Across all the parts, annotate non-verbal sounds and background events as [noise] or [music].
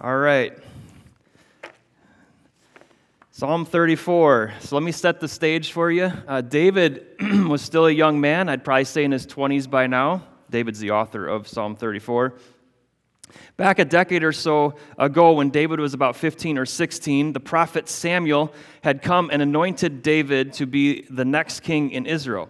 All right. Psalm 34. So let me set the stage for you. Uh, David [clears throat] was still a young man. I'd probably say in his 20s by now. David's the author of Psalm 34. Back a decade or so ago, when David was about 15 or 16, the prophet Samuel had come and anointed David to be the next king in Israel.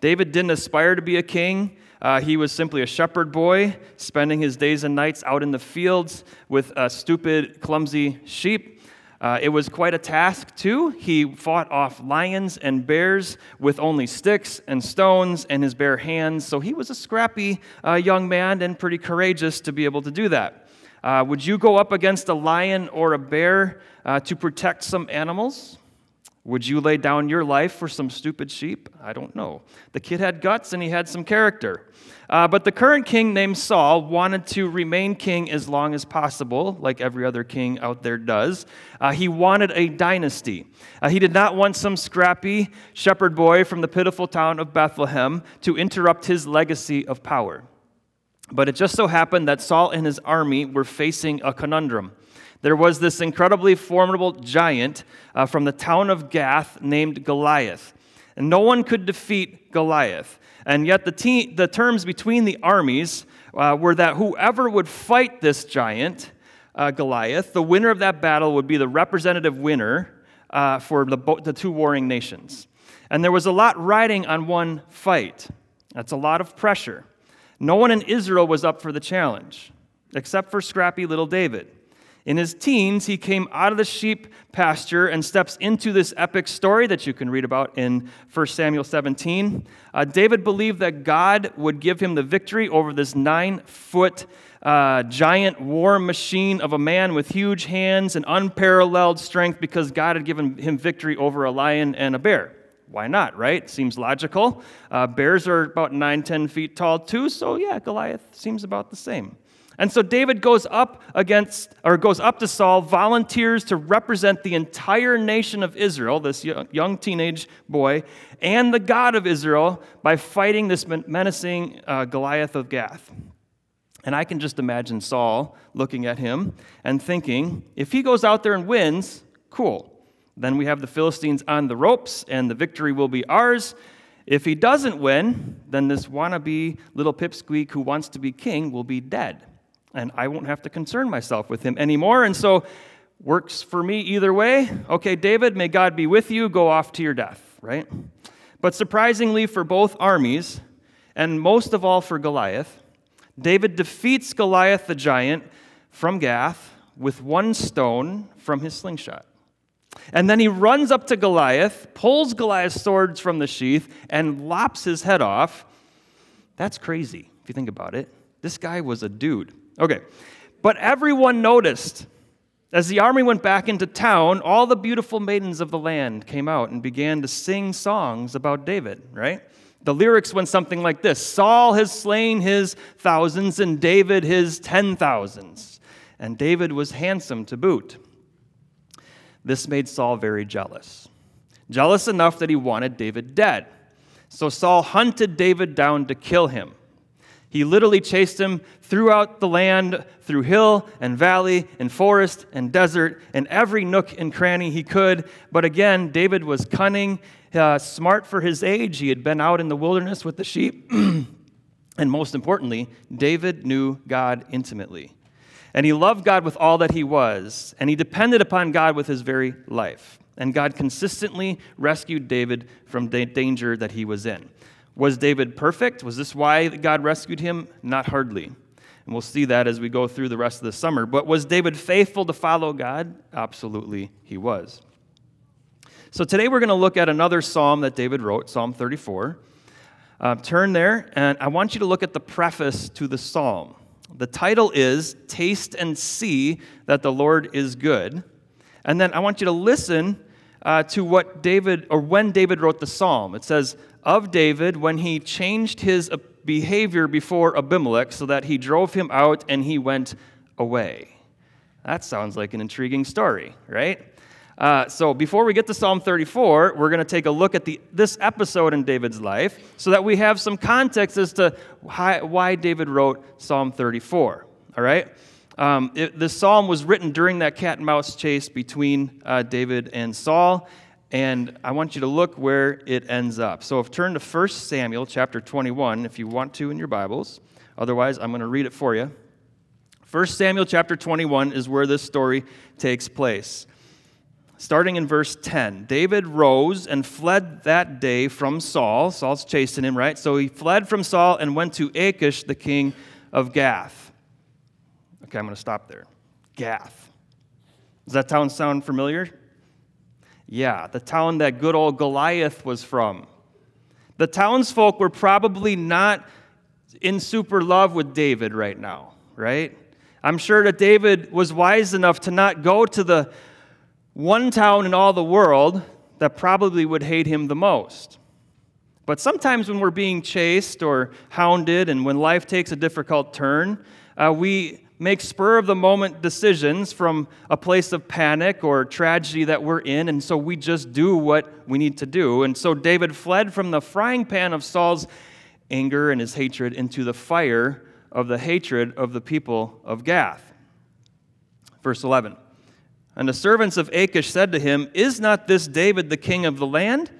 David didn't aspire to be a king. Uh, he was simply a shepherd boy, spending his days and nights out in the fields with stupid, clumsy sheep. Uh, it was quite a task, too. He fought off lions and bears with only sticks and stones and his bare hands. So he was a scrappy uh, young man and pretty courageous to be able to do that. Uh, would you go up against a lion or a bear uh, to protect some animals? Would you lay down your life for some stupid sheep? I don't know. The kid had guts and he had some character. Uh, but the current king, named Saul, wanted to remain king as long as possible, like every other king out there does. Uh, he wanted a dynasty. Uh, he did not want some scrappy shepherd boy from the pitiful town of Bethlehem to interrupt his legacy of power. But it just so happened that Saul and his army were facing a conundrum. There was this incredibly formidable giant uh, from the town of Gath named Goliath. And no one could defeat Goliath. And yet, the, te- the terms between the armies uh, were that whoever would fight this giant, uh, Goliath, the winner of that battle would be the representative winner uh, for the, bo- the two warring nations. And there was a lot riding on one fight. That's a lot of pressure. No one in Israel was up for the challenge, except for scrappy little David. In his teens, he came out of the sheep pasture and steps into this epic story that you can read about in 1 Samuel 17. Uh, David believed that God would give him the victory over this nine foot uh, giant war machine of a man with huge hands and unparalleled strength because God had given him victory over a lion and a bear. Why not, right? Seems logical. Uh, bears are about 9, 10 feet tall, too, so yeah, Goliath seems about the same. And so David goes up against, or goes up to Saul, volunteers to represent the entire nation of Israel, this young teenage boy, and the God of Israel by fighting this menacing uh, Goliath of Gath. And I can just imagine Saul looking at him and thinking, if he goes out there and wins, cool. Then we have the Philistines on the ropes, and the victory will be ours. If he doesn't win, then this wannabe little pipsqueak who wants to be king will be dead and I won't have to concern myself with him anymore. And so, works for me either way. Okay, David, may God be with you. Go off to your death, right? But surprisingly, for both armies, and most of all for Goliath, David defeats Goliath the giant from Gath with one stone from his slingshot. And then he runs up to Goliath, pulls Goliath's swords from the sheath, and lops his head off. That's crazy, if you think about it. This guy was a dude. Okay. But everyone noticed. As the army went back into town, all the beautiful maidens of the land came out and began to sing songs about David, right? The lyrics went something like this Saul has slain his thousands, and David his ten thousands. And David was handsome to boot. This made Saul very jealous. Jealous enough that he wanted David dead. So Saul hunted David down to kill him. He literally chased him throughout the land, through hill and valley and forest and desert, and every nook and cranny he could. But again, David was cunning, uh, smart for his age. He had been out in the wilderness with the sheep. [clears throat] and most importantly, David knew God intimately. And he loved God with all that he was, and he depended upon God with his very life. And God consistently rescued David from the danger that he was in. Was David perfect? Was this why God rescued him? Not hardly. And we'll see that as we go through the rest of the summer. But was David faithful to follow God? Absolutely, he was. So today we're going to look at another psalm that David wrote, Psalm 34. Uh, turn there, and I want you to look at the preface to the psalm. The title is Taste and See That the Lord is Good. And then I want you to listen uh, to what David, or when David wrote the psalm. It says, of David when he changed his behavior before Abimelech so that he drove him out and he went away. That sounds like an intriguing story, right? Uh, so before we get to Psalm 34, we're going to take a look at the, this episode in David's life so that we have some context as to why, why David wrote Psalm 34. All right? Um, it, this psalm was written during that cat and mouse chase between uh, David and Saul, and I want you to look where it ends up. So, if turn to 1 Samuel chapter 21, if you want to in your Bibles. Otherwise, I'm going to read it for you. 1 Samuel chapter 21 is where this story takes place. Starting in verse 10, David rose and fled that day from Saul. Saul's chasing him, right? So he fled from Saul and went to Achish, the king of Gath. Okay, I'm going to stop there. Gath. Does that town sound familiar? Yeah, the town that good old Goliath was from. The townsfolk were probably not in super love with David right now, right? I'm sure that David was wise enough to not go to the one town in all the world that probably would hate him the most. But sometimes when we're being chased or hounded and when life takes a difficult turn, uh, we make spur of the moment decisions from a place of panic or tragedy that we're in, and so we just do what we need to do. And so David fled from the frying pan of Saul's anger and his hatred into the fire of the hatred of the people of Gath. Verse 11. And the servants of Achish said to him, Is not this David the king of the land?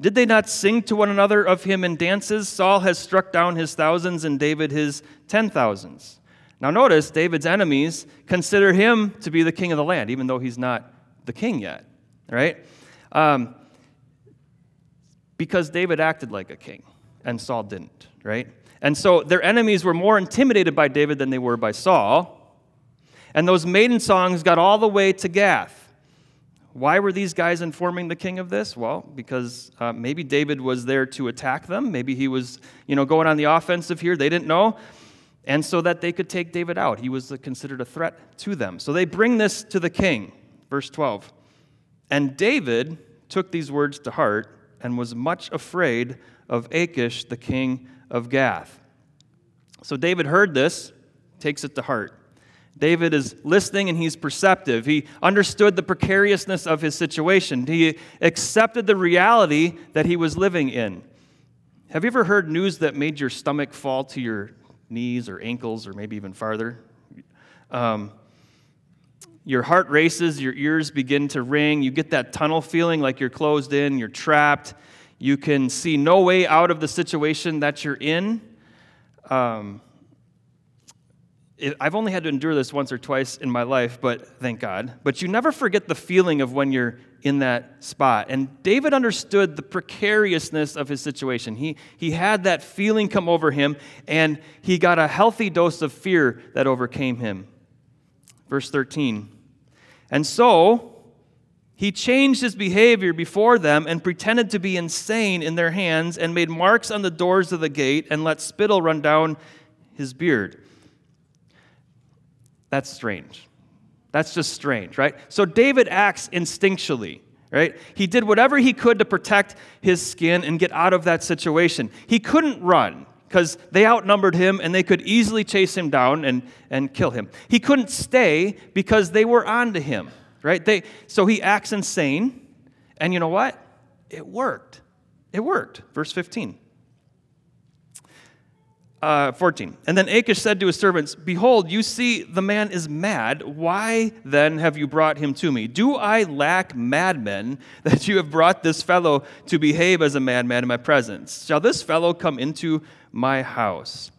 Did they not sing to one another of him in dances? Saul has struck down his thousands and David his ten thousands. Now, notice David's enemies consider him to be the king of the land, even though he's not the king yet, right? Um, because David acted like a king and Saul didn't, right? And so their enemies were more intimidated by David than they were by Saul. And those maiden songs got all the way to Gath. Why were these guys informing the king of this? Well, because uh, maybe David was there to attack them. Maybe he was, you know, going on the offensive here. They didn't know. And so that they could take David out. He was considered a threat to them. So they bring this to the king. Verse 12. And David took these words to heart and was much afraid of Achish, the king of Gath. So David heard this, takes it to heart. David is listening and he's perceptive. He understood the precariousness of his situation. He accepted the reality that he was living in. Have you ever heard news that made your stomach fall to your knees or ankles or maybe even farther? Um, your heart races, your ears begin to ring, you get that tunnel feeling like you're closed in, you're trapped, you can see no way out of the situation that you're in. Um, I've only had to endure this once or twice in my life, but thank God. But you never forget the feeling of when you're in that spot. And David understood the precariousness of his situation. He, he had that feeling come over him, and he got a healthy dose of fear that overcame him. Verse 13. And so he changed his behavior before them and pretended to be insane in their hands and made marks on the doors of the gate and let spittle run down his beard. That's strange. That's just strange, right? So David acts instinctually, right? He did whatever he could to protect his skin and get out of that situation. He couldn't run because they outnumbered him and they could easily chase him down and, and kill him. He couldn't stay because they were on to him, right? They, so he acts insane, and you know what? It worked. It worked. Verse 15 uh, 14. And then Achish said to his servants, Behold, you see the man is mad. Why then have you brought him to me? Do I lack madmen [laughs] that you have brought this fellow to behave as a madman in my presence? Shall this fellow come into my house?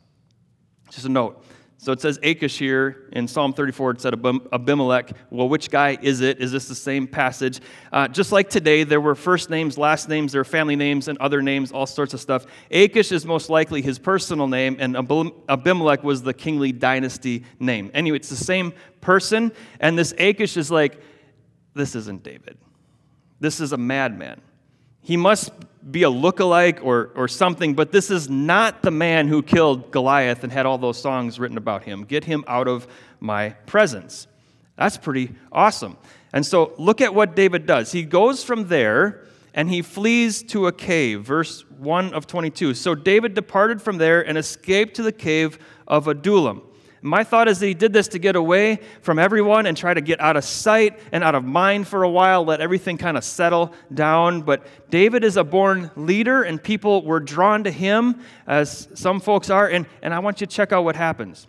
Just a note so it says Achish here in Psalm 34. It said Abimelech. Well, which guy is it? Is this the same passage? Uh, just like today, there were first names, last names, there were family names, and other names, all sorts of stuff. Achish is most likely his personal name, and Abimelech was the kingly dynasty name. Anyway, it's the same person, and this Achish is like, this isn't David. This is a madman. He must be a look-alike or, or something, but this is not the man who killed Goliath and had all those songs written about him. Get him out of my presence. That's pretty awesome. And so look at what David does. He goes from there and he flees to a cave. Verse 1 of 22. So David departed from there and escaped to the cave of Adullam. My thought is that he did this to get away from everyone and try to get out of sight and out of mind for a while, let everything kind of settle down. But David is a born leader, and people were drawn to him, as some folks are. And, and I want you to check out what happens.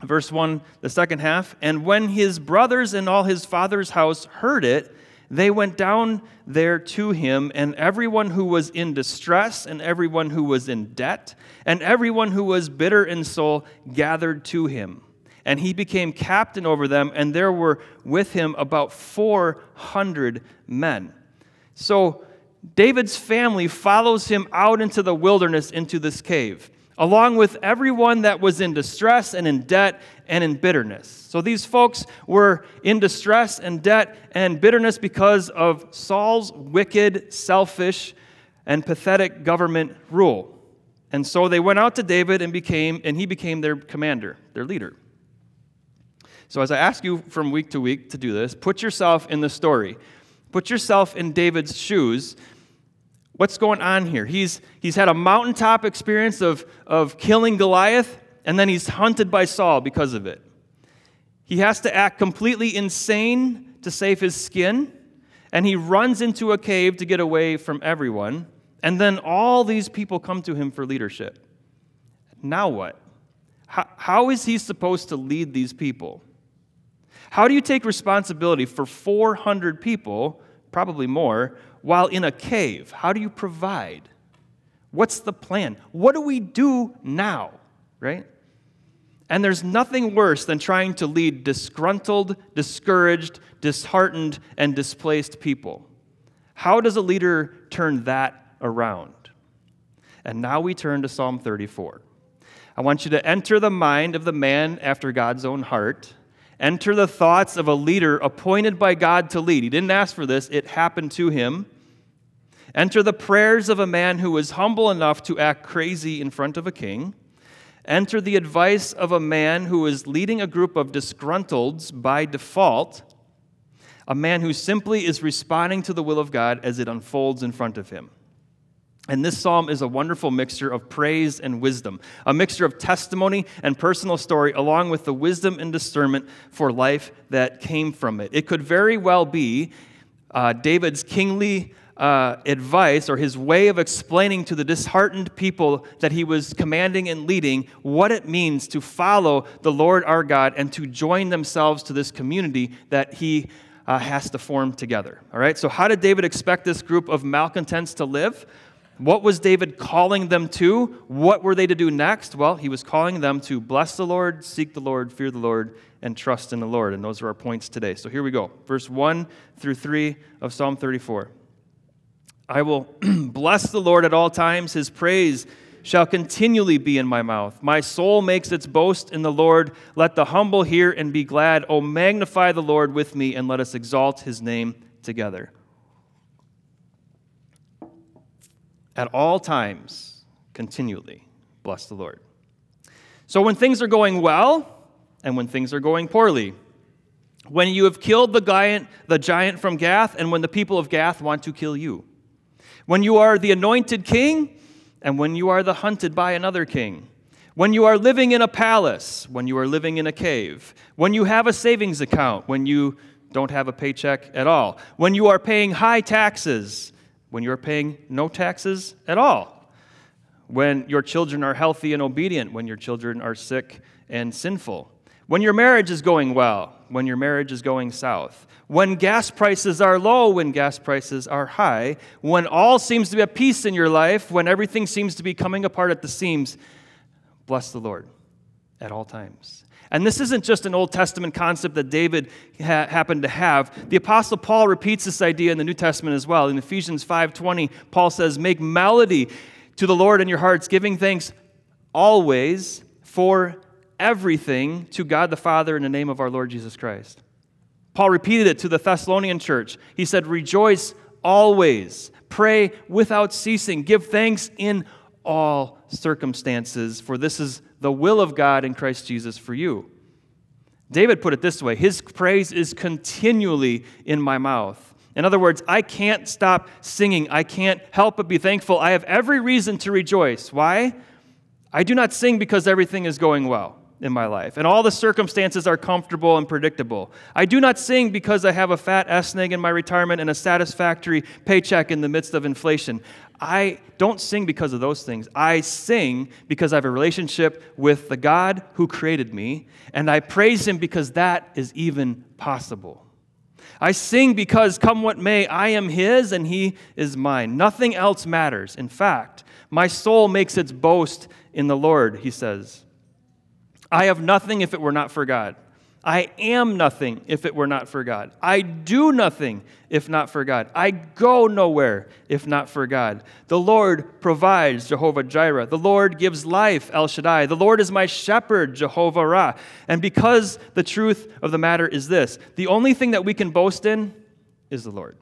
Verse 1, the second half. And when his brothers and all his father's house heard it, they went down there to him, and everyone who was in distress, and everyone who was in debt, and everyone who was bitter in soul gathered to him. And he became captain over them, and there were with him about 400 men. So David's family follows him out into the wilderness, into this cave along with everyone that was in distress and in debt and in bitterness. So these folks were in distress and debt and bitterness because of Saul's wicked, selfish, and pathetic government rule. And so they went out to David and became and he became their commander, their leader. So as I ask you from week to week to do this, put yourself in the story. Put yourself in David's shoes What's going on here? He's, he's had a mountaintop experience of, of killing Goliath, and then he's hunted by Saul because of it. He has to act completely insane to save his skin, and he runs into a cave to get away from everyone, and then all these people come to him for leadership. Now what? How, how is he supposed to lead these people? How do you take responsibility for 400 people, probably more, while in a cave? How do you provide? What's the plan? What do we do now? Right? And there's nothing worse than trying to lead disgruntled, discouraged, disheartened, and displaced people. How does a leader turn that around? And now we turn to Psalm 34. I want you to enter the mind of the man after God's own heart enter the thoughts of a leader appointed by God to lead. He didn't ask for this, it happened to him. Enter the prayers of a man who was humble enough to act crazy in front of a king. Enter the advice of a man who is leading a group of disgruntleds by default, a man who simply is responding to the will of God as it unfolds in front of him. And this psalm is a wonderful mixture of praise and wisdom, a mixture of testimony and personal story, along with the wisdom and discernment for life that came from it. It could very well be uh, David's kingly uh, advice or his way of explaining to the disheartened people that he was commanding and leading what it means to follow the Lord our God and to join themselves to this community that he uh, has to form together. All right, so how did David expect this group of malcontents to live? What was David calling them to? What were they to do next? Well, he was calling them to bless the Lord, seek the Lord, fear the Lord, and trust in the Lord. And those are our points today. So here we go. Verse 1 through 3 of Psalm 34. I will [clears throat] bless the Lord at all times. His praise shall continually be in my mouth. My soul makes its boast in the Lord. Let the humble hear and be glad. O magnify the Lord with me, and let us exalt his name together. At all times, continually. Bless the Lord. So, when things are going well and when things are going poorly, when you have killed the giant, the giant from Gath, and when the people of Gath want to kill you, when you are the anointed king, and when you are the hunted by another king, when you are living in a palace, when you are living in a cave, when you have a savings account, when you don't have a paycheck at all, when you are paying high taxes, when you're paying no taxes at all, when your children are healthy and obedient, when your children are sick and sinful, when your marriage is going well, when your marriage is going south, when gas prices are low, when gas prices are high, when all seems to be at peace in your life, when everything seems to be coming apart at the seams, bless the Lord at all times. And this isn't just an Old Testament concept that David ha- happened to have. The apostle Paul repeats this idea in the New Testament as well. In Ephesians 5:20, Paul says, "Make melody to the Lord in your hearts, giving thanks always for everything to God the Father in the name of our Lord Jesus Christ." Paul repeated it to the Thessalonian church. He said, "Rejoice always, pray without ceasing, give thanks in all circumstances, for this is the will of God in Christ Jesus for you. David put it this way His praise is continually in my mouth. In other words, I can't stop singing. I can't help but be thankful. I have every reason to rejoice. Why? I do not sing because everything is going well in my life and all the circumstances are comfortable and predictable. I do not sing because I have a fat S in my retirement and a satisfactory paycheck in the midst of inflation. I don't sing because of those things. I sing because I have a relationship with the God who created me, and I praise Him because that is even possible. I sing because, come what may, I am His and He is mine. Nothing else matters. In fact, my soul makes its boast in the Lord, He says. I have nothing if it were not for God. I am nothing if it were not for God. I do nothing if not for God. I go nowhere if not for God. The Lord provides, Jehovah Jireh. The Lord gives life, El Shaddai. The Lord is my shepherd, Jehovah Ra. And because the truth of the matter is this the only thing that we can boast in is the Lord.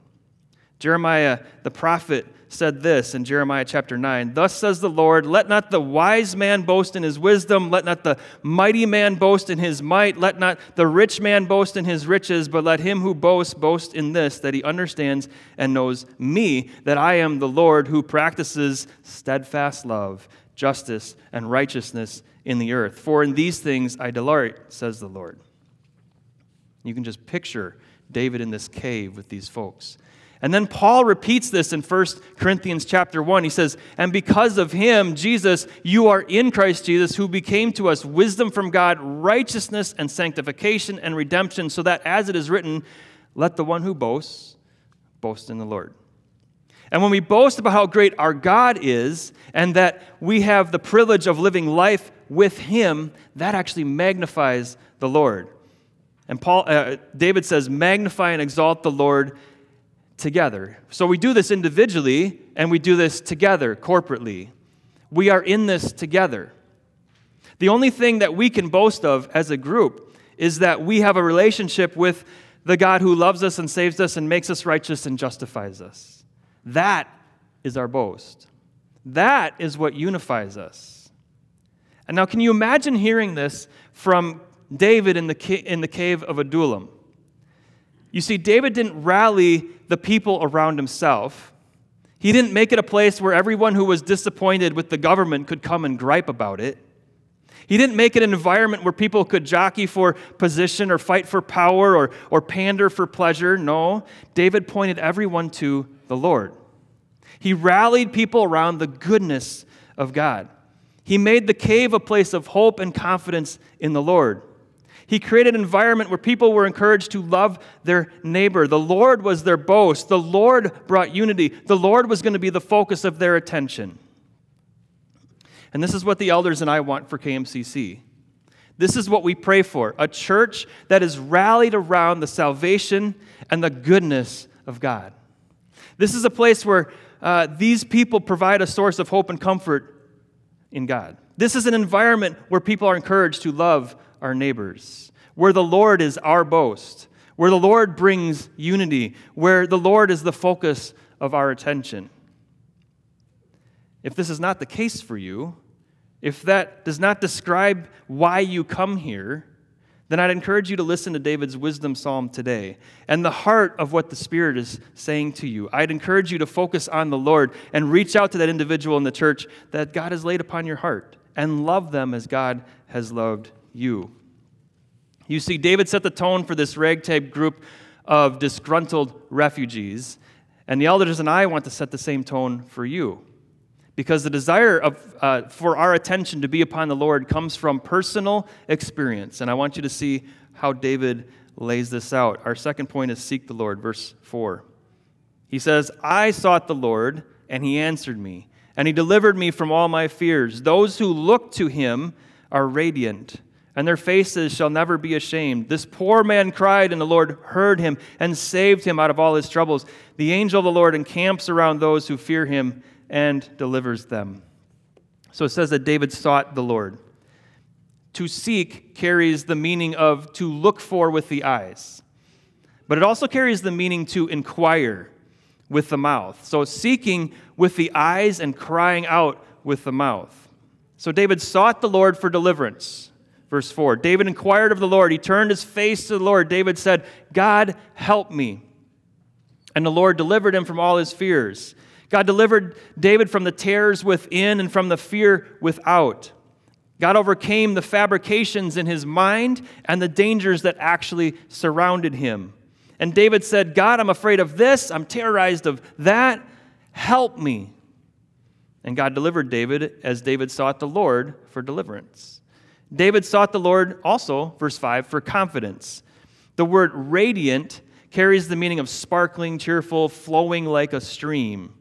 Jeremiah the prophet said this in Jeremiah chapter 9 Thus says the Lord, let not the wise man boast in his wisdom, let not the mighty man boast in his might, let not the rich man boast in his riches, but let him who boasts boast in this, that he understands and knows me, that I am the Lord who practices steadfast love, justice, and righteousness in the earth. For in these things I delight, says the Lord. You can just picture David in this cave with these folks. And then Paul repeats this in 1 Corinthians chapter 1. He says, And because of him, Jesus, you are in Christ Jesus, who became to us wisdom from God, righteousness and sanctification and redemption, so that as it is written, let the one who boasts boast in the Lord. And when we boast about how great our God is and that we have the privilege of living life with him, that actually magnifies the Lord. And Paul, uh, David says, Magnify and exalt the Lord together. So we do this individually and we do this together, corporately. We are in this together. The only thing that we can boast of as a group is that we have a relationship with the God who loves us and saves us and makes us righteous and justifies us. That is our boast. That is what unifies us. And now, can you imagine hearing this from David in the, in the cave of Adullam? You see, David didn't rally the people around himself. He didn't make it a place where everyone who was disappointed with the government could come and gripe about it. He didn't make it an environment where people could jockey for position or fight for power or, or pander for pleasure. No, David pointed everyone to the Lord. He rallied people around the goodness of God. He made the cave a place of hope and confidence in the Lord. He created an environment where people were encouraged to love their neighbor. The Lord was their boast. The Lord brought unity. The Lord was going to be the focus of their attention. And this is what the elders and I want for KMCC. This is what we pray for a church that is rallied around the salvation and the goodness of God. This is a place where uh, these people provide a source of hope and comfort in God. This is an environment where people are encouraged to love our neighbors, where the Lord is our boast, where the Lord brings unity, where the Lord is the focus of our attention. If this is not the case for you, if that does not describe why you come here, then I'd encourage you to listen to David's wisdom psalm today and the heart of what the Spirit is saying to you. I'd encourage you to focus on the Lord and reach out to that individual in the church that God has laid upon your heart and love them as God has loved you. You see, David set the tone for this ragtag group of disgruntled refugees, and the elders and I want to set the same tone for you. Because the desire of, uh, for our attention to be upon the Lord comes from personal experience. And I want you to see how David lays this out. Our second point is seek the Lord, verse 4. He says, I sought the Lord, and he answered me, and he delivered me from all my fears. Those who look to him are radiant and their faces shall never be ashamed. This poor man cried, and the Lord heard him and saved him out of all his troubles. The angel of the Lord encamps around those who fear him and delivers them. So it says that David sought the Lord. To seek carries the meaning of to look for with the eyes, but it also carries the meaning to inquire with the mouth. So seeking with the eyes and crying out with the mouth. So David sought the Lord for deliverance. Verse 4 David inquired of the Lord. He turned his face to the Lord. David said, God, help me. And the Lord delivered him from all his fears. God delivered David from the terrors within and from the fear without. God overcame the fabrications in his mind and the dangers that actually surrounded him. And David said, God, I'm afraid of this. I'm terrorized of that. Help me. And God delivered David as David sought the Lord for deliverance. David sought the Lord also, verse 5, for confidence. The word radiant carries the meaning of sparkling, cheerful, flowing like a stream.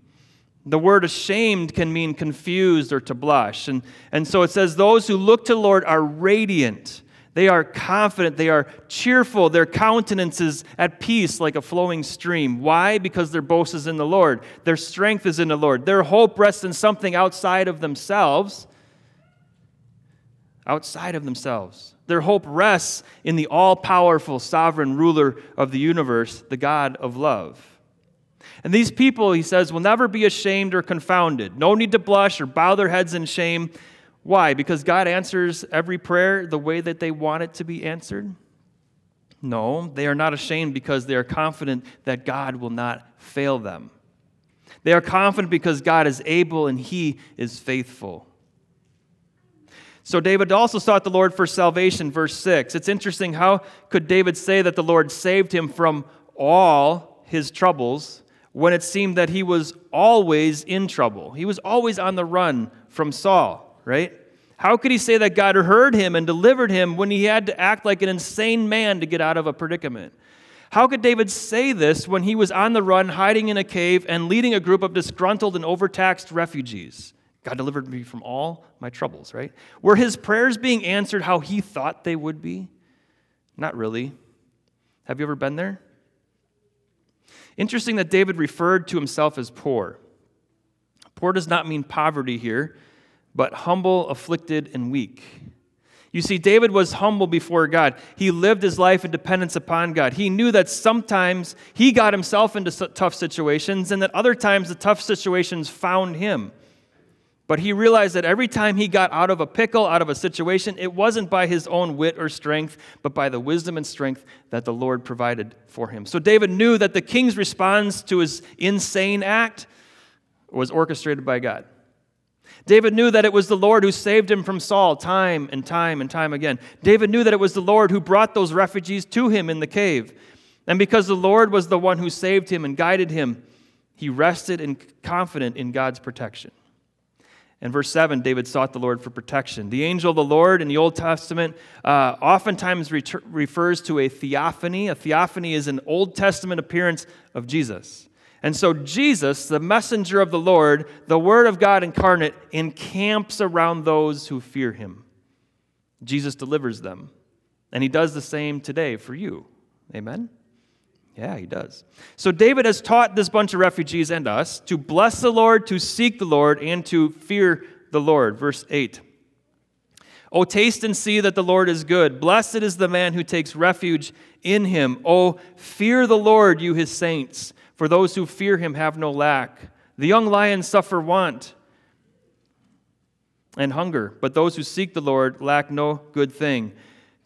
The word ashamed can mean confused or to blush. And, and so it says, Those who look to the Lord are radiant. They are confident. They are cheerful. Their countenance is at peace like a flowing stream. Why? Because their boast is in the Lord. Their strength is in the Lord. Their hope rests in something outside of themselves. Outside of themselves. Their hope rests in the all powerful, sovereign ruler of the universe, the God of love. And these people, he says, will never be ashamed or confounded. No need to blush or bow their heads in shame. Why? Because God answers every prayer the way that they want it to be answered? No, they are not ashamed because they are confident that God will not fail them. They are confident because God is able and he is faithful. So David also sought the Lord for salvation, verse 6. It's interesting how could David say that the Lord saved him from all his troubles when it seemed that he was always in trouble? He was always on the run from Saul right? How could he say that God heard him and delivered him when he had to act like an insane man to get out of a predicament? How could David say this when he was on the run, hiding in a cave, and leading a group of disgruntled and overtaxed refugees? God delivered me from all my troubles, right? Were his prayers being answered how he thought they would be? Not really. Have you ever been there? Interesting that David referred to himself as poor. Poor does not mean poverty here but humble, afflicted, and weak. You see, David was humble before God. He lived his life in dependence upon God. He knew that sometimes he got himself into tough situations and that other times the tough situations found him. But he realized that every time he got out of a pickle, out of a situation, it wasn't by his own wit or strength, but by the wisdom and strength that the Lord provided for him. So David knew that the king's response to his insane act was orchestrated by God. David knew that it was the Lord who saved him from Saul time and time and time again. David knew that it was the Lord who brought those refugees to him in the cave. And because the Lord was the one who saved him and guided him, he rested and confident in God's protection. In verse 7, David sought the Lord for protection. The angel of the Lord in the Old Testament uh, oftentimes refers to a theophany. A theophany is an Old Testament appearance of Jesus. And so Jesus, the messenger of the Lord, the Word of God incarnate, encamps around those who fear him. Jesus delivers them. And he does the same today for you. Amen? Yeah, he does. So David has taught this bunch of refugees and us to bless the Lord, to seek the Lord, and to fear the Lord. Verse 8. Oh, taste and see that the Lord is good. Blessed is the man who takes refuge in him. Oh, fear the Lord, you his saints. For those who fear him have no lack. The young lions suffer want and hunger, but those who seek the Lord lack no good thing.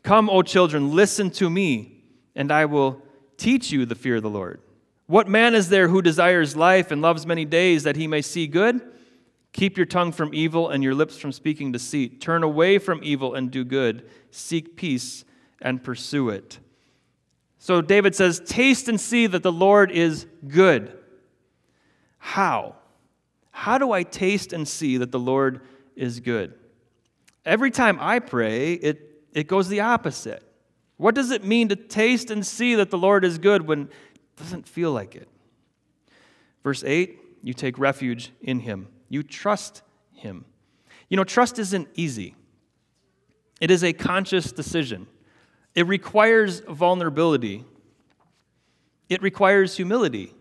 Come, O children, listen to me, and I will teach you the fear of the Lord. What man is there who desires life and loves many days that he may see good? Keep your tongue from evil and your lips from speaking deceit. Turn away from evil and do good. Seek peace and pursue it. So David says, Taste and see that the Lord is good. How? How do I taste and see that the Lord is good? Every time I pray, it, it goes the opposite. What does it mean to taste and see that the Lord is good when it doesn't feel like it? Verse 8 you take refuge in Him, you trust Him. You know, trust isn't easy, it is a conscious decision. It requires vulnerability, it requires humility.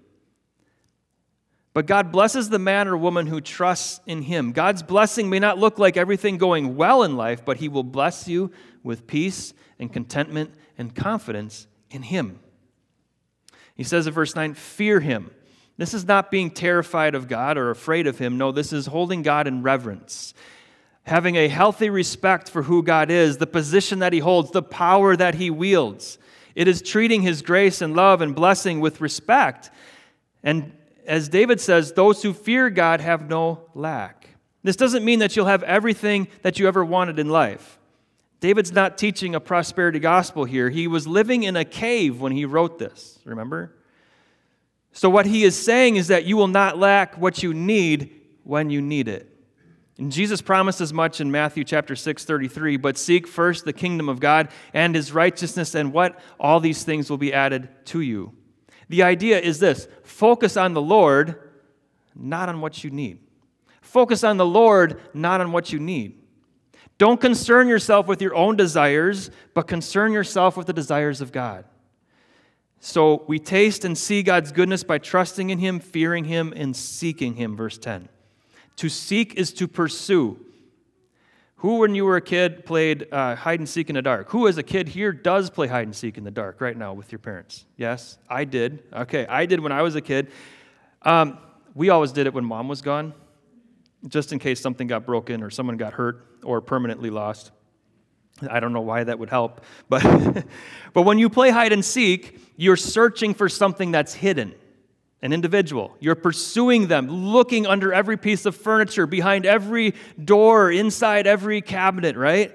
But God blesses the man or woman who trusts in Him. God's blessing may not look like everything going well in life, but He will bless you with peace and contentment and confidence in Him. He says in verse 9, Fear Him. This is not being terrified of God or afraid of Him. No, this is holding God in reverence having a healthy respect for who God is, the position that He holds, the power that He wields. It is treating His grace and love and blessing with respect. And as David says, those who fear God have no lack. This doesn't mean that you'll have everything that you ever wanted in life. David's not teaching a prosperity gospel here. He was living in a cave when he wrote this, remember? So, what he is saying is that you will not lack what you need when you need it. And Jesus promised as much in Matthew chapter 6, 33, but seek first the kingdom of God and his righteousness, and what? All these things will be added to you. The idea is this focus on the Lord, not on what you need. Focus on the Lord, not on what you need. Don't concern yourself with your own desires, but concern yourself with the desires of God. So we taste and see God's goodness by trusting in Him, fearing Him, and seeking Him. Verse 10. To seek is to pursue. Who, when you were a kid, played uh, hide and seek in the dark? Who, as a kid here, does play hide and seek in the dark right now with your parents? Yes, I did. Okay, I did when I was a kid. Um, we always did it when mom was gone, just in case something got broken or someone got hurt or permanently lost. I don't know why that would help, but, [laughs] but when you play hide and seek, you're searching for something that's hidden an individual. You're pursuing them, looking under every piece of furniture, behind every door, inside every cabinet, right?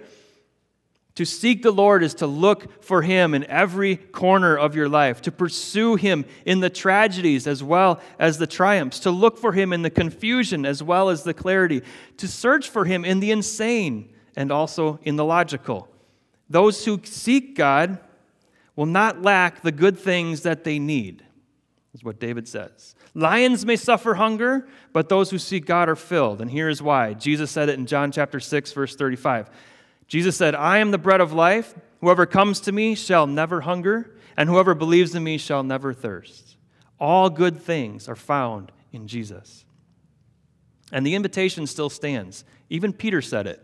To seek the Lord is to look for Him in every corner of your life, to pursue Him in the tragedies as well as the triumphs, to look for Him in the confusion as well as the clarity, to search for Him in the insane and also in the logical. Those who seek God will not lack the good things that they need is what David says. Lions may suffer hunger, but those who seek God are filled. And here is why. Jesus said it in John chapter 6, verse 35. Jesus said, I am the bread of life. Whoever comes to me shall never hunger, and whoever believes in me shall never thirst. All good things are found in Jesus. And the invitation still stands. Even Peter said it.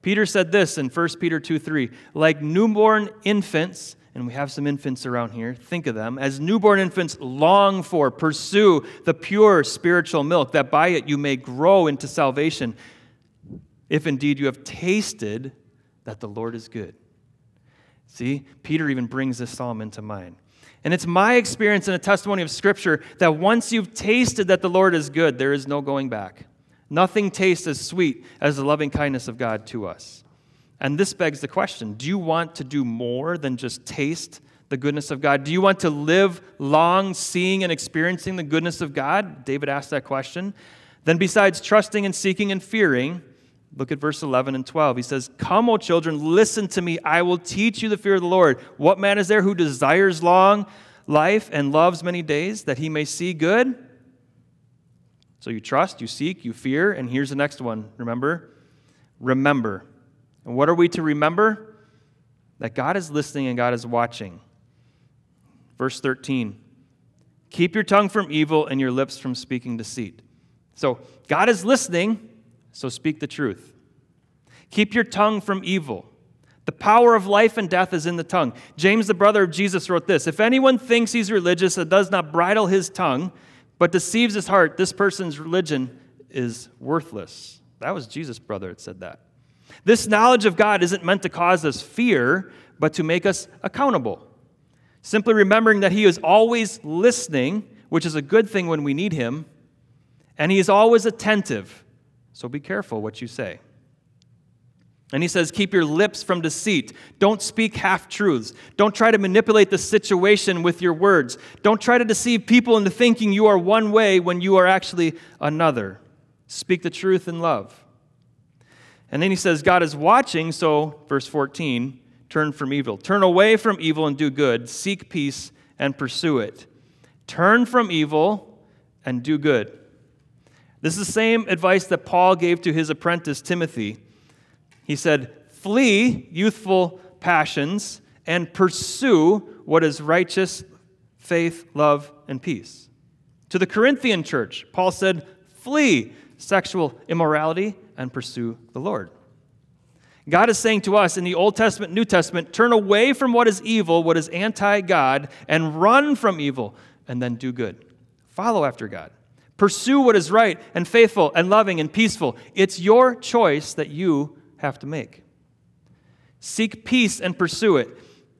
Peter said this in 1 Peter 2 3 like newborn infants, and we have some infants around here, think of them, as newborn infants long for, pursue the pure spiritual milk, that by it you may grow into salvation, if indeed you have tasted that the Lord is good. See, Peter even brings this psalm into mind. And it's my experience and a testimony of Scripture that once you've tasted that the Lord is good, there is no going back. Nothing tastes as sweet as the loving kindness of God to us. And this begs the question do you want to do more than just taste the goodness of God? Do you want to live long seeing and experiencing the goodness of God? David asked that question. Then, besides trusting and seeking and fearing, look at verse 11 and 12. He says, Come, O children, listen to me. I will teach you the fear of the Lord. What man is there who desires long life and loves many days that he may see good? So you trust, you seek, you fear, and here's the next one. Remember? Remember. And what are we to remember? That God is listening and God is watching. Verse 13 Keep your tongue from evil and your lips from speaking deceit. So, God is listening, so speak the truth. Keep your tongue from evil. The power of life and death is in the tongue. James, the brother of Jesus, wrote this If anyone thinks he's religious and does not bridle his tongue, but deceives his heart, this person's religion is worthless. That was Jesus' brother that said that. This knowledge of God isn't meant to cause us fear, but to make us accountable. Simply remembering that He is always listening, which is a good thing when we need Him, and He is always attentive. So be careful what you say. And he says, Keep your lips from deceit. Don't speak half truths. Don't try to manipulate the situation with your words. Don't try to deceive people into thinking you are one way when you are actually another. Speak the truth in love. And then he says, God is watching, so, verse 14, turn from evil. Turn away from evil and do good. Seek peace and pursue it. Turn from evil and do good. This is the same advice that Paul gave to his apprentice Timothy. He said, Flee youthful passions and pursue what is righteous, faith, love, and peace. To the Corinthian church, Paul said, Flee sexual immorality and pursue the Lord. God is saying to us in the Old Testament, New Testament, turn away from what is evil, what is anti God, and run from evil, and then do good. Follow after God. Pursue what is right and faithful and loving and peaceful. It's your choice that you have to make. Seek peace and pursue it.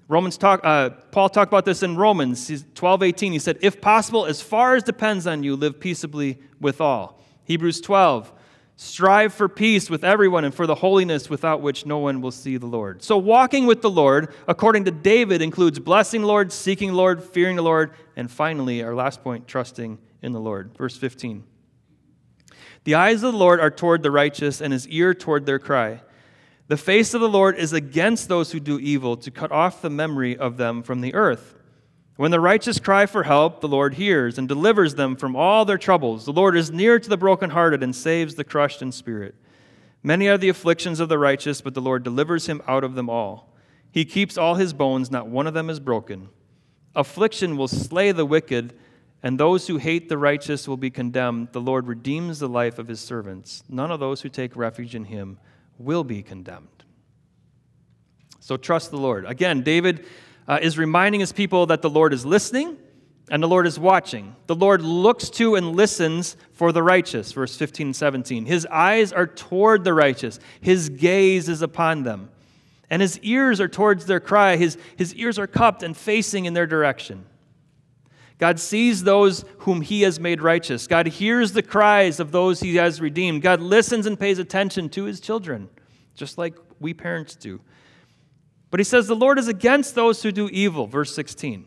Romans talk, uh, Paul talked about this in Romans 12, 18. He said, If possible, as far as depends on you, live peaceably with all. Hebrews 12, Strive for peace with everyone and for the holiness without which no one will see the Lord. So, walking with the Lord, according to David, includes blessing Lord, seeking Lord, fearing the Lord, and finally, our last point, trusting in the Lord. Verse 15. The eyes of the Lord are toward the righteous, and his ear toward their cry. The face of the Lord is against those who do evil, to cut off the memory of them from the earth. When the righteous cry for help, the Lord hears and delivers them from all their troubles. The Lord is near to the brokenhearted and saves the crushed in spirit. Many are the afflictions of the righteous, but the Lord delivers him out of them all. He keeps all his bones, not one of them is broken. Affliction will slay the wicked, and those who hate the righteous will be condemned. The Lord redeems the life of his servants. None of those who take refuge in him will be condemned. So trust the Lord. Again, David uh, is reminding his people that the Lord is listening and the Lord is watching. The Lord looks to and listens for the righteous, verse 15 and 17. His eyes are toward the righteous, his gaze is upon them. And his ears are towards their cry. His, his ears are cupped and facing in their direction. God sees those whom he has made righteous. God hears the cries of those he has redeemed. God listens and pays attention to his children, just like we parents do. But he says the Lord is against those who do evil, verse 16.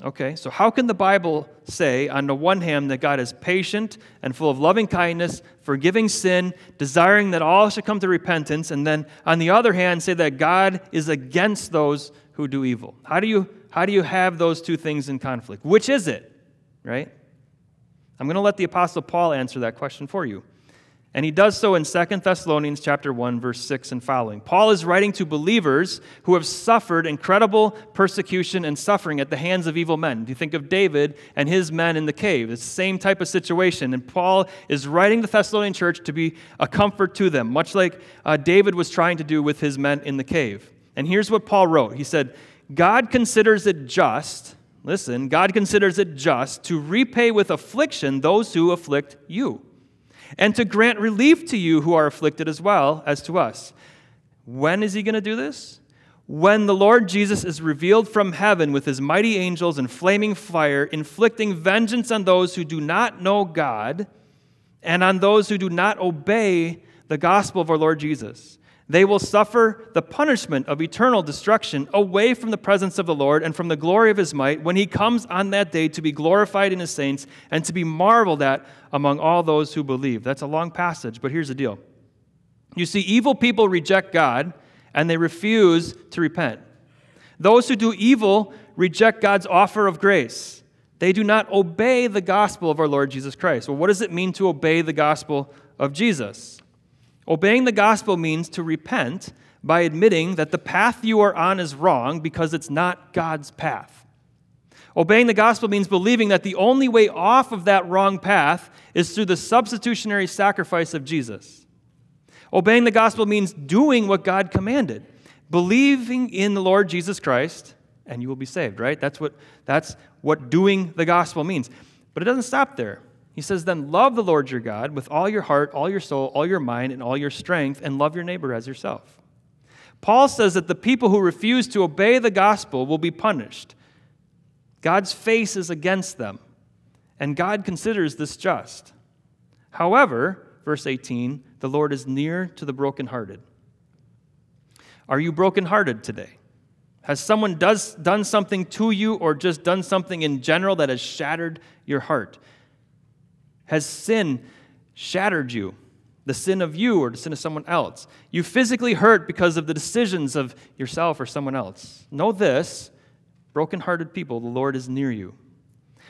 Okay, so how can the Bible say, on the one hand, that God is patient and full of loving kindness, forgiving sin, desiring that all should come to repentance, and then on the other hand, say that God is against those who do evil? How do you, how do you have those two things in conflict? Which is it, right? I'm going to let the Apostle Paul answer that question for you. And he does so in 2 Thessalonians chapter 1 verse 6 and following. Paul is writing to believers who have suffered incredible persecution and suffering at the hands of evil men. Do you think of David and his men in the cave? It's the same type of situation. And Paul is writing the Thessalonian church to be a comfort to them, much like uh, David was trying to do with his men in the cave. And here's what Paul wrote. He said, "God considers it just, listen, God considers it just to repay with affliction those who afflict you." and to grant relief to you who are afflicted as well as to us. When is he going to do this? When the Lord Jesus is revealed from heaven with his mighty angels in flaming fire, inflicting vengeance on those who do not know God and on those who do not obey the gospel of our Lord Jesus. They will suffer the punishment of eternal destruction away from the presence of the Lord and from the glory of his might when he comes on that day to be glorified in his saints and to be marveled at among all those who believe. That's a long passage, but here's the deal. You see, evil people reject God and they refuse to repent. Those who do evil reject God's offer of grace. They do not obey the gospel of our Lord Jesus Christ. Well, what does it mean to obey the gospel of Jesus? Obeying the gospel means to repent by admitting that the path you are on is wrong because it's not God's path. Obeying the gospel means believing that the only way off of that wrong path is through the substitutionary sacrifice of Jesus. Obeying the gospel means doing what God commanded, believing in the Lord Jesus Christ, and you will be saved, right? That's what, that's what doing the gospel means. But it doesn't stop there. He says, Then love the Lord your God with all your heart, all your soul, all your mind, and all your strength, and love your neighbor as yourself. Paul says that the people who refuse to obey the gospel will be punished. God's face is against them, and God considers this just. However, verse 18, the Lord is near to the brokenhearted. Are you brokenhearted today? Has someone does, done something to you or just done something in general that has shattered your heart? Has sin shattered you? The sin of you or the sin of someone else? You physically hurt because of the decisions of yourself or someone else. Know this brokenhearted people, the Lord is near you.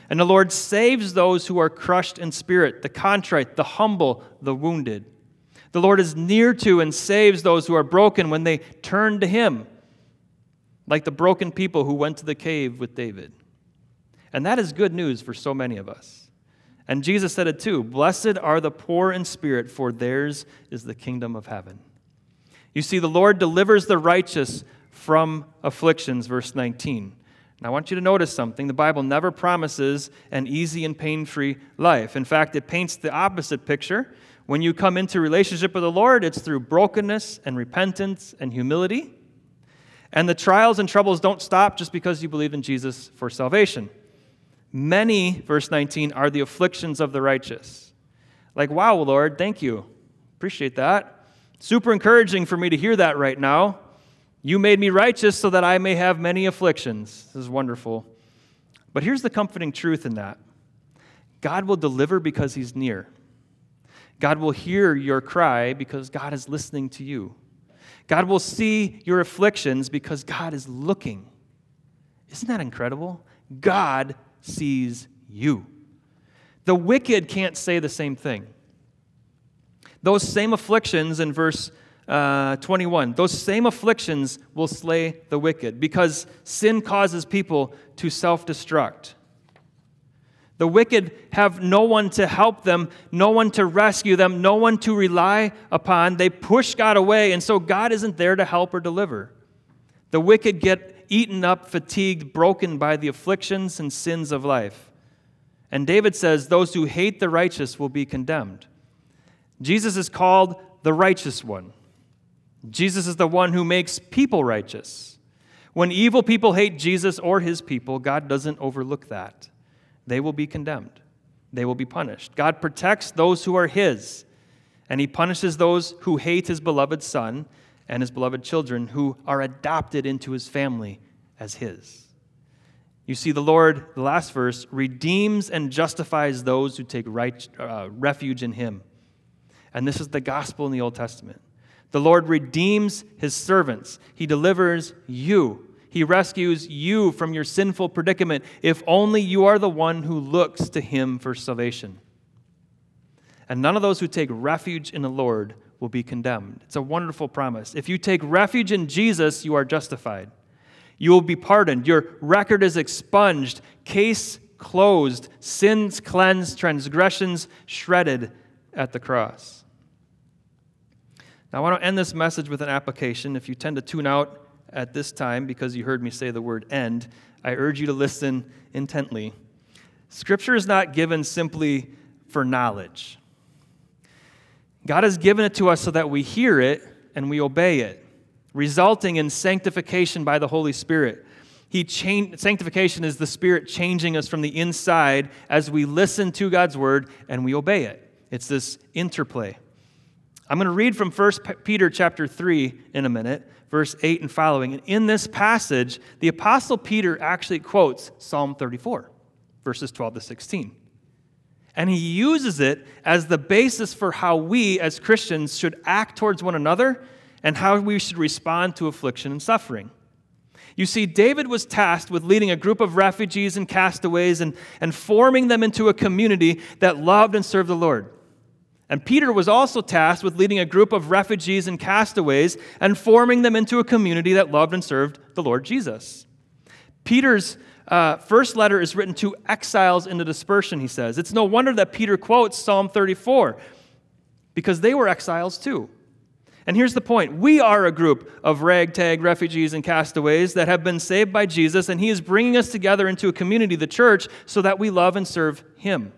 And the Lord saves those who are crushed in spirit, the contrite, the humble, the wounded. The Lord is near to and saves those who are broken when they turn to Him, like the broken people who went to the cave with David. And that is good news for so many of us. And Jesus said it too Blessed are the poor in spirit, for theirs is the kingdom of heaven. You see, the Lord delivers the righteous from afflictions, verse 19. Now, I want you to notice something. The Bible never promises an easy and pain free life. In fact, it paints the opposite picture. When you come into relationship with the Lord, it's through brokenness and repentance and humility. And the trials and troubles don't stop just because you believe in Jesus for salvation. Many, verse 19, are the afflictions of the righteous. Like, wow, Lord, thank you. Appreciate that. Super encouraging for me to hear that right now. You made me righteous so that I may have many afflictions. This is wonderful. But here's the comforting truth in that God will deliver because He's near. God will hear your cry because God is listening to you. God will see your afflictions because God is looking. Isn't that incredible? God sees you. The wicked can't say the same thing. Those same afflictions in verse uh, 21, those same afflictions will slay the wicked because sin causes people to self destruct. The wicked have no one to help them, no one to rescue them, no one to rely upon. They push God away, and so God isn't there to help or deliver. The wicked get eaten up, fatigued, broken by the afflictions and sins of life. And David says, Those who hate the righteous will be condemned. Jesus is called the righteous one. Jesus is the one who makes people righteous. When evil people hate Jesus or his people, God doesn't overlook that they will be condemned. They will be punished. God protects those who are His, and He punishes those who hate His beloved Son and His beloved children who are adopted into His family as His. You see, the Lord, the last verse, redeems and justifies those who take right, uh, refuge in Him. And this is the gospel in the Old Testament. The Lord redeems His servants, He delivers you he rescues you from your sinful predicament if only you are the one who looks to Him for salvation. And none of those who take refuge in the Lord will be condemned. It's a wonderful promise. If you take refuge in Jesus, you are justified. You will be pardoned. Your record is expunged, case closed, sins cleansed, transgressions shredded at the cross. Now, I want to end this message with an application. If you tend to tune out at this time because you heard me say the word end, I urge you to listen intently. Scripture is not given simply for knowledge. God has given it to us so that we hear it and we obey it, resulting in sanctification by the Holy Spirit. He sanctification is the Spirit changing us from the inside as we listen to God's word and we obey it. It's this interplay. I'm going to read from 1 Peter chapter 3 in a minute, verse 8 and following. And in this passage, the Apostle Peter actually quotes Psalm 34, verses 12 to 16. And he uses it as the basis for how we as Christians should act towards one another and how we should respond to affliction and suffering. You see, David was tasked with leading a group of refugees and castaways and, and forming them into a community that loved and served the Lord. And Peter was also tasked with leading a group of refugees and castaways and forming them into a community that loved and served the Lord Jesus. Peter's uh, first letter is written to exiles in the dispersion, he says. It's no wonder that Peter quotes Psalm 34 because they were exiles too. And here's the point we are a group of ragtag refugees and castaways that have been saved by Jesus, and he is bringing us together into a community, the church, so that we love and serve him.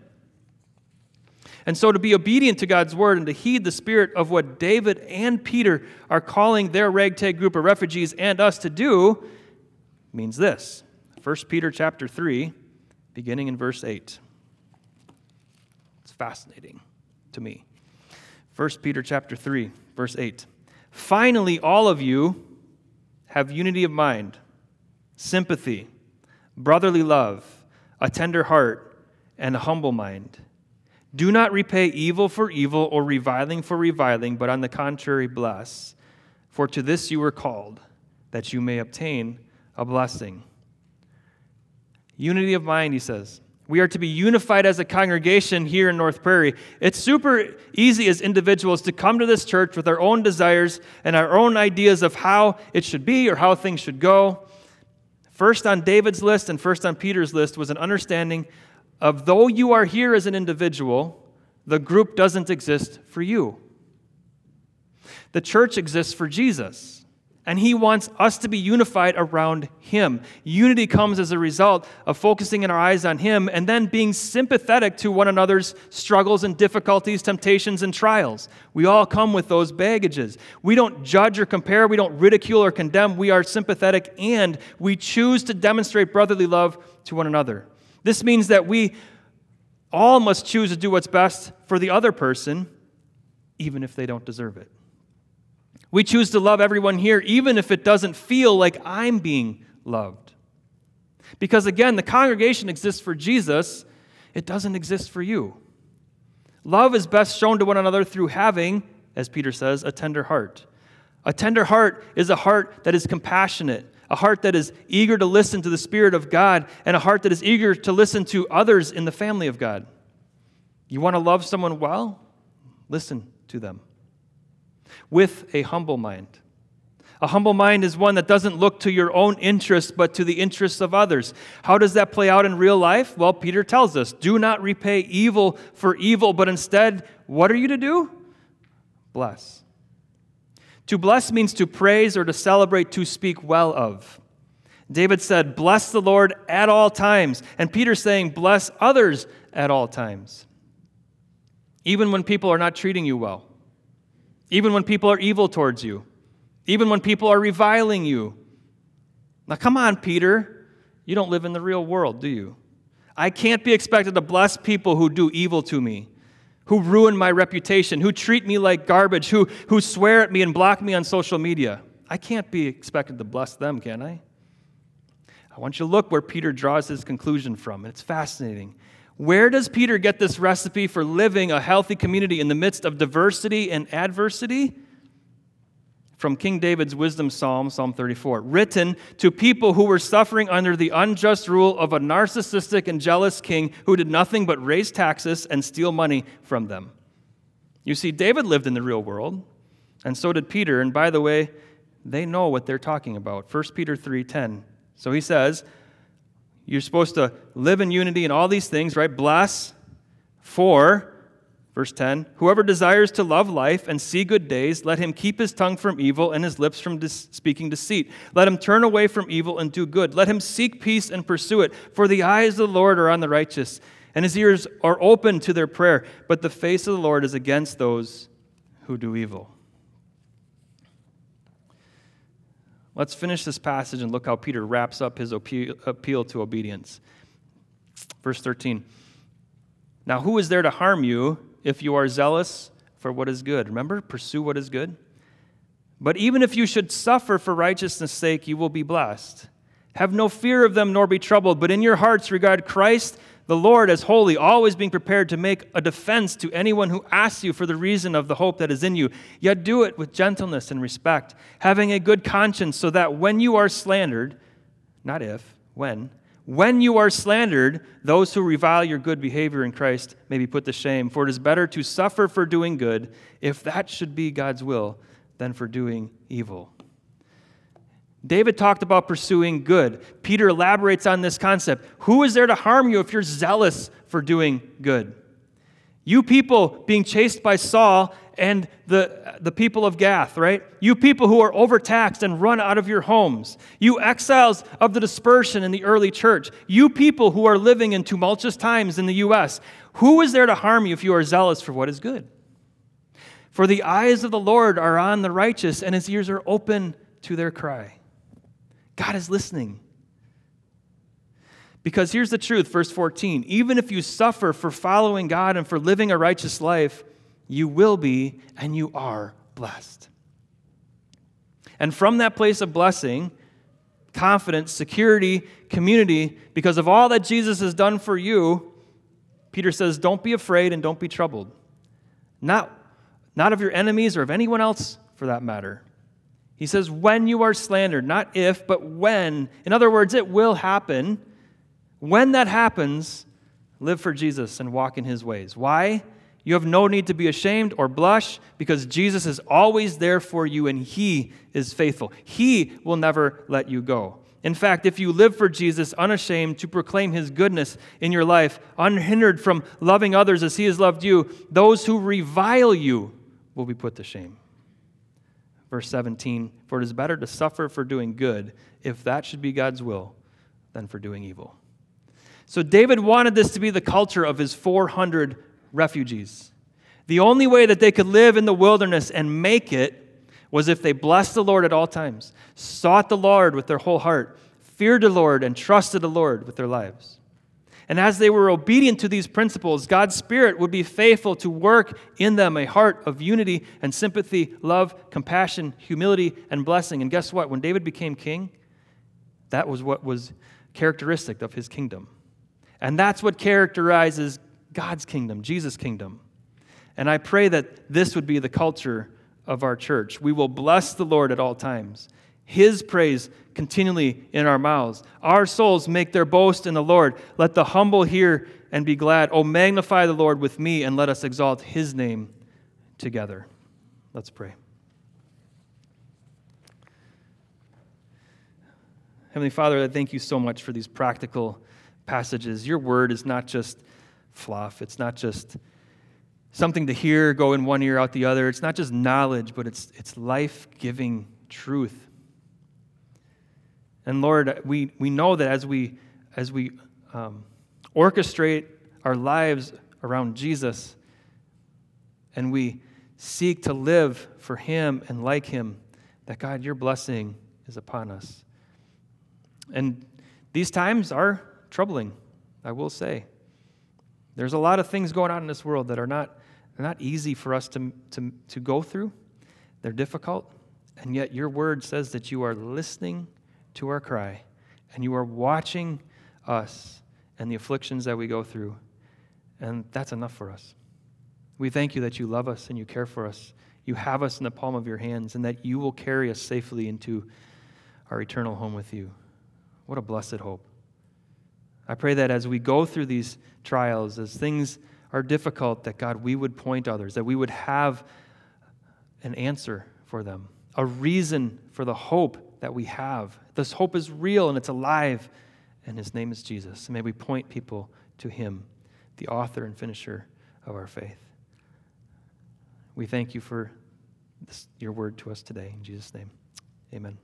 And so, to be obedient to God's word and to heed the spirit of what David and Peter are calling their ragtag group of refugees and us to do means this 1 Peter chapter 3, beginning in verse 8. It's fascinating to me. 1 Peter chapter 3, verse 8. Finally, all of you have unity of mind, sympathy, brotherly love, a tender heart, and a humble mind. Do not repay evil for evil or reviling for reviling, but on the contrary, bless. For to this you were called, that you may obtain a blessing. Unity of mind, he says. We are to be unified as a congregation here in North Prairie. It's super easy as individuals to come to this church with our own desires and our own ideas of how it should be or how things should go. First on David's list and first on Peter's list was an understanding of though you are here as an individual, the group doesn't exist for you. The church exists for Jesus, and he wants us to be unified around him. Unity comes as a result of focusing in our eyes on him and then being sympathetic to one another's struggles and difficulties, temptations, and trials. We all come with those baggages. We don't judge or compare, we don't ridicule or condemn. We are sympathetic and we choose to demonstrate brotherly love to one another. This means that we all must choose to do what's best for the other person, even if they don't deserve it. We choose to love everyone here, even if it doesn't feel like I'm being loved. Because again, the congregation exists for Jesus, it doesn't exist for you. Love is best shown to one another through having, as Peter says, a tender heart. A tender heart is a heart that is compassionate, a heart that is eager to listen to the Spirit of God, and a heart that is eager to listen to others in the family of God. You want to love someone well? Listen to them with a humble mind. A humble mind is one that doesn't look to your own interests, but to the interests of others. How does that play out in real life? Well, Peter tells us do not repay evil for evil, but instead, what are you to do? Bless. To bless means to praise or to celebrate, to speak well of. David said, Bless the Lord at all times. And Peter's saying, Bless others at all times. Even when people are not treating you well, even when people are evil towards you, even when people are reviling you. Now, come on, Peter. You don't live in the real world, do you? I can't be expected to bless people who do evil to me, who ruin my reputation, who treat me like garbage, who, who swear at me and block me on social media. I can't be expected to bless them, can I? I want you to look where Peter draws his conclusion from. And it's fascinating. Where does Peter get this recipe for living a healthy community in the midst of diversity and adversity? from King David's wisdom psalm, Psalm 34, written to people who were suffering under the unjust rule of a narcissistic and jealous king who did nothing but raise taxes and steal money from them. You see, David lived in the real world, and so did Peter. And by the way, they know what they're talking about. 1 Peter 3:10. So he says, you're supposed to live in unity and all these things, right? Bless for Verse 10 Whoever desires to love life and see good days, let him keep his tongue from evil and his lips from dis- speaking deceit. Let him turn away from evil and do good. Let him seek peace and pursue it. For the eyes of the Lord are on the righteous, and his ears are open to their prayer. But the face of the Lord is against those who do evil. Let's finish this passage and look how Peter wraps up his appeal to obedience. Verse 13. Now, who is there to harm you? if you are zealous for what is good. Remember, pursue what is good. But even if you should suffer for righteousness' sake, you will be blessed. Have no fear of them, nor be troubled, but in your hearts regard Christ the Lord as holy, always being prepared to make a defense to anyone who asks you for the reason of the hope that is in you. Yet do it with gentleness and respect, having a good conscience, so that when you are slandered, not if, when, when you are slandered, those who revile your good behavior in Christ may be put to shame. For it is better to suffer for doing good, if that should be God's will, than for doing evil. David talked about pursuing good. Peter elaborates on this concept. Who is there to harm you if you're zealous for doing good? You people being chased by Saul and the, the people of Gath, right? You people who are overtaxed and run out of your homes. You exiles of the dispersion in the early church. You people who are living in tumultuous times in the U.S. Who is there to harm you if you are zealous for what is good? For the eyes of the Lord are on the righteous, and his ears are open to their cry. God is listening. Because here's the truth, verse 14 even if you suffer for following God and for living a righteous life, you will be and you are blessed. And from that place of blessing, confidence, security, community, because of all that Jesus has done for you, Peter says, don't be afraid and don't be troubled. Not, not of your enemies or of anyone else for that matter. He says, when you are slandered, not if, but when. In other words, it will happen. When that happens, live for Jesus and walk in his ways. Why? You have no need to be ashamed or blush because Jesus is always there for you and He is faithful. He will never let you go. In fact, if you live for Jesus unashamed to proclaim His goodness in your life, unhindered from loving others as He has loved you, those who revile you will be put to shame. Verse 17 For it is better to suffer for doing good, if that should be God's will, than for doing evil. So David wanted this to be the culture of his 400 refugees. The only way that they could live in the wilderness and make it was if they blessed the Lord at all times, sought the Lord with their whole heart, feared the Lord, and trusted the Lord with their lives. And as they were obedient to these principles, God's Spirit would be faithful to work in them a heart of unity and sympathy, love, compassion, humility, and blessing. And guess what? When David became king, that was what was characteristic of his kingdom. And that's what characterizes God's kingdom, Jesus' kingdom. And I pray that this would be the culture of our church. We will bless the Lord at all times. His praise continually in our mouths. Our souls make their boast in the Lord. Let the humble hear and be glad. Oh, magnify the Lord with me and let us exalt his name together. Let's pray. Heavenly Father, I thank you so much for these practical passages. Your word is not just fluff, it's not just something to hear, go in one ear, out the other. It's not just knowledge, but it's, it's life giving truth. And Lord, we, we know that as we, as we um, orchestrate our lives around Jesus and we seek to live for Him and like Him, that God, your blessing is upon us. And these times are troubling, I will say. There's a lot of things going on in this world that are not, not easy for us to, to, to go through. They're difficult. And yet, your word says that you are listening to our cry and you are watching us and the afflictions that we go through. And that's enough for us. We thank you that you love us and you care for us. You have us in the palm of your hands and that you will carry us safely into our eternal home with you. What a blessed hope. I pray that as we go through these trials, as things are difficult, that God, we would point others, that we would have an answer for them, a reason for the hope that we have. This hope is real and it's alive, and His name is Jesus. And may we point people to Him, the author and finisher of our faith. We thank you for this, your word to us today. In Jesus' name, amen.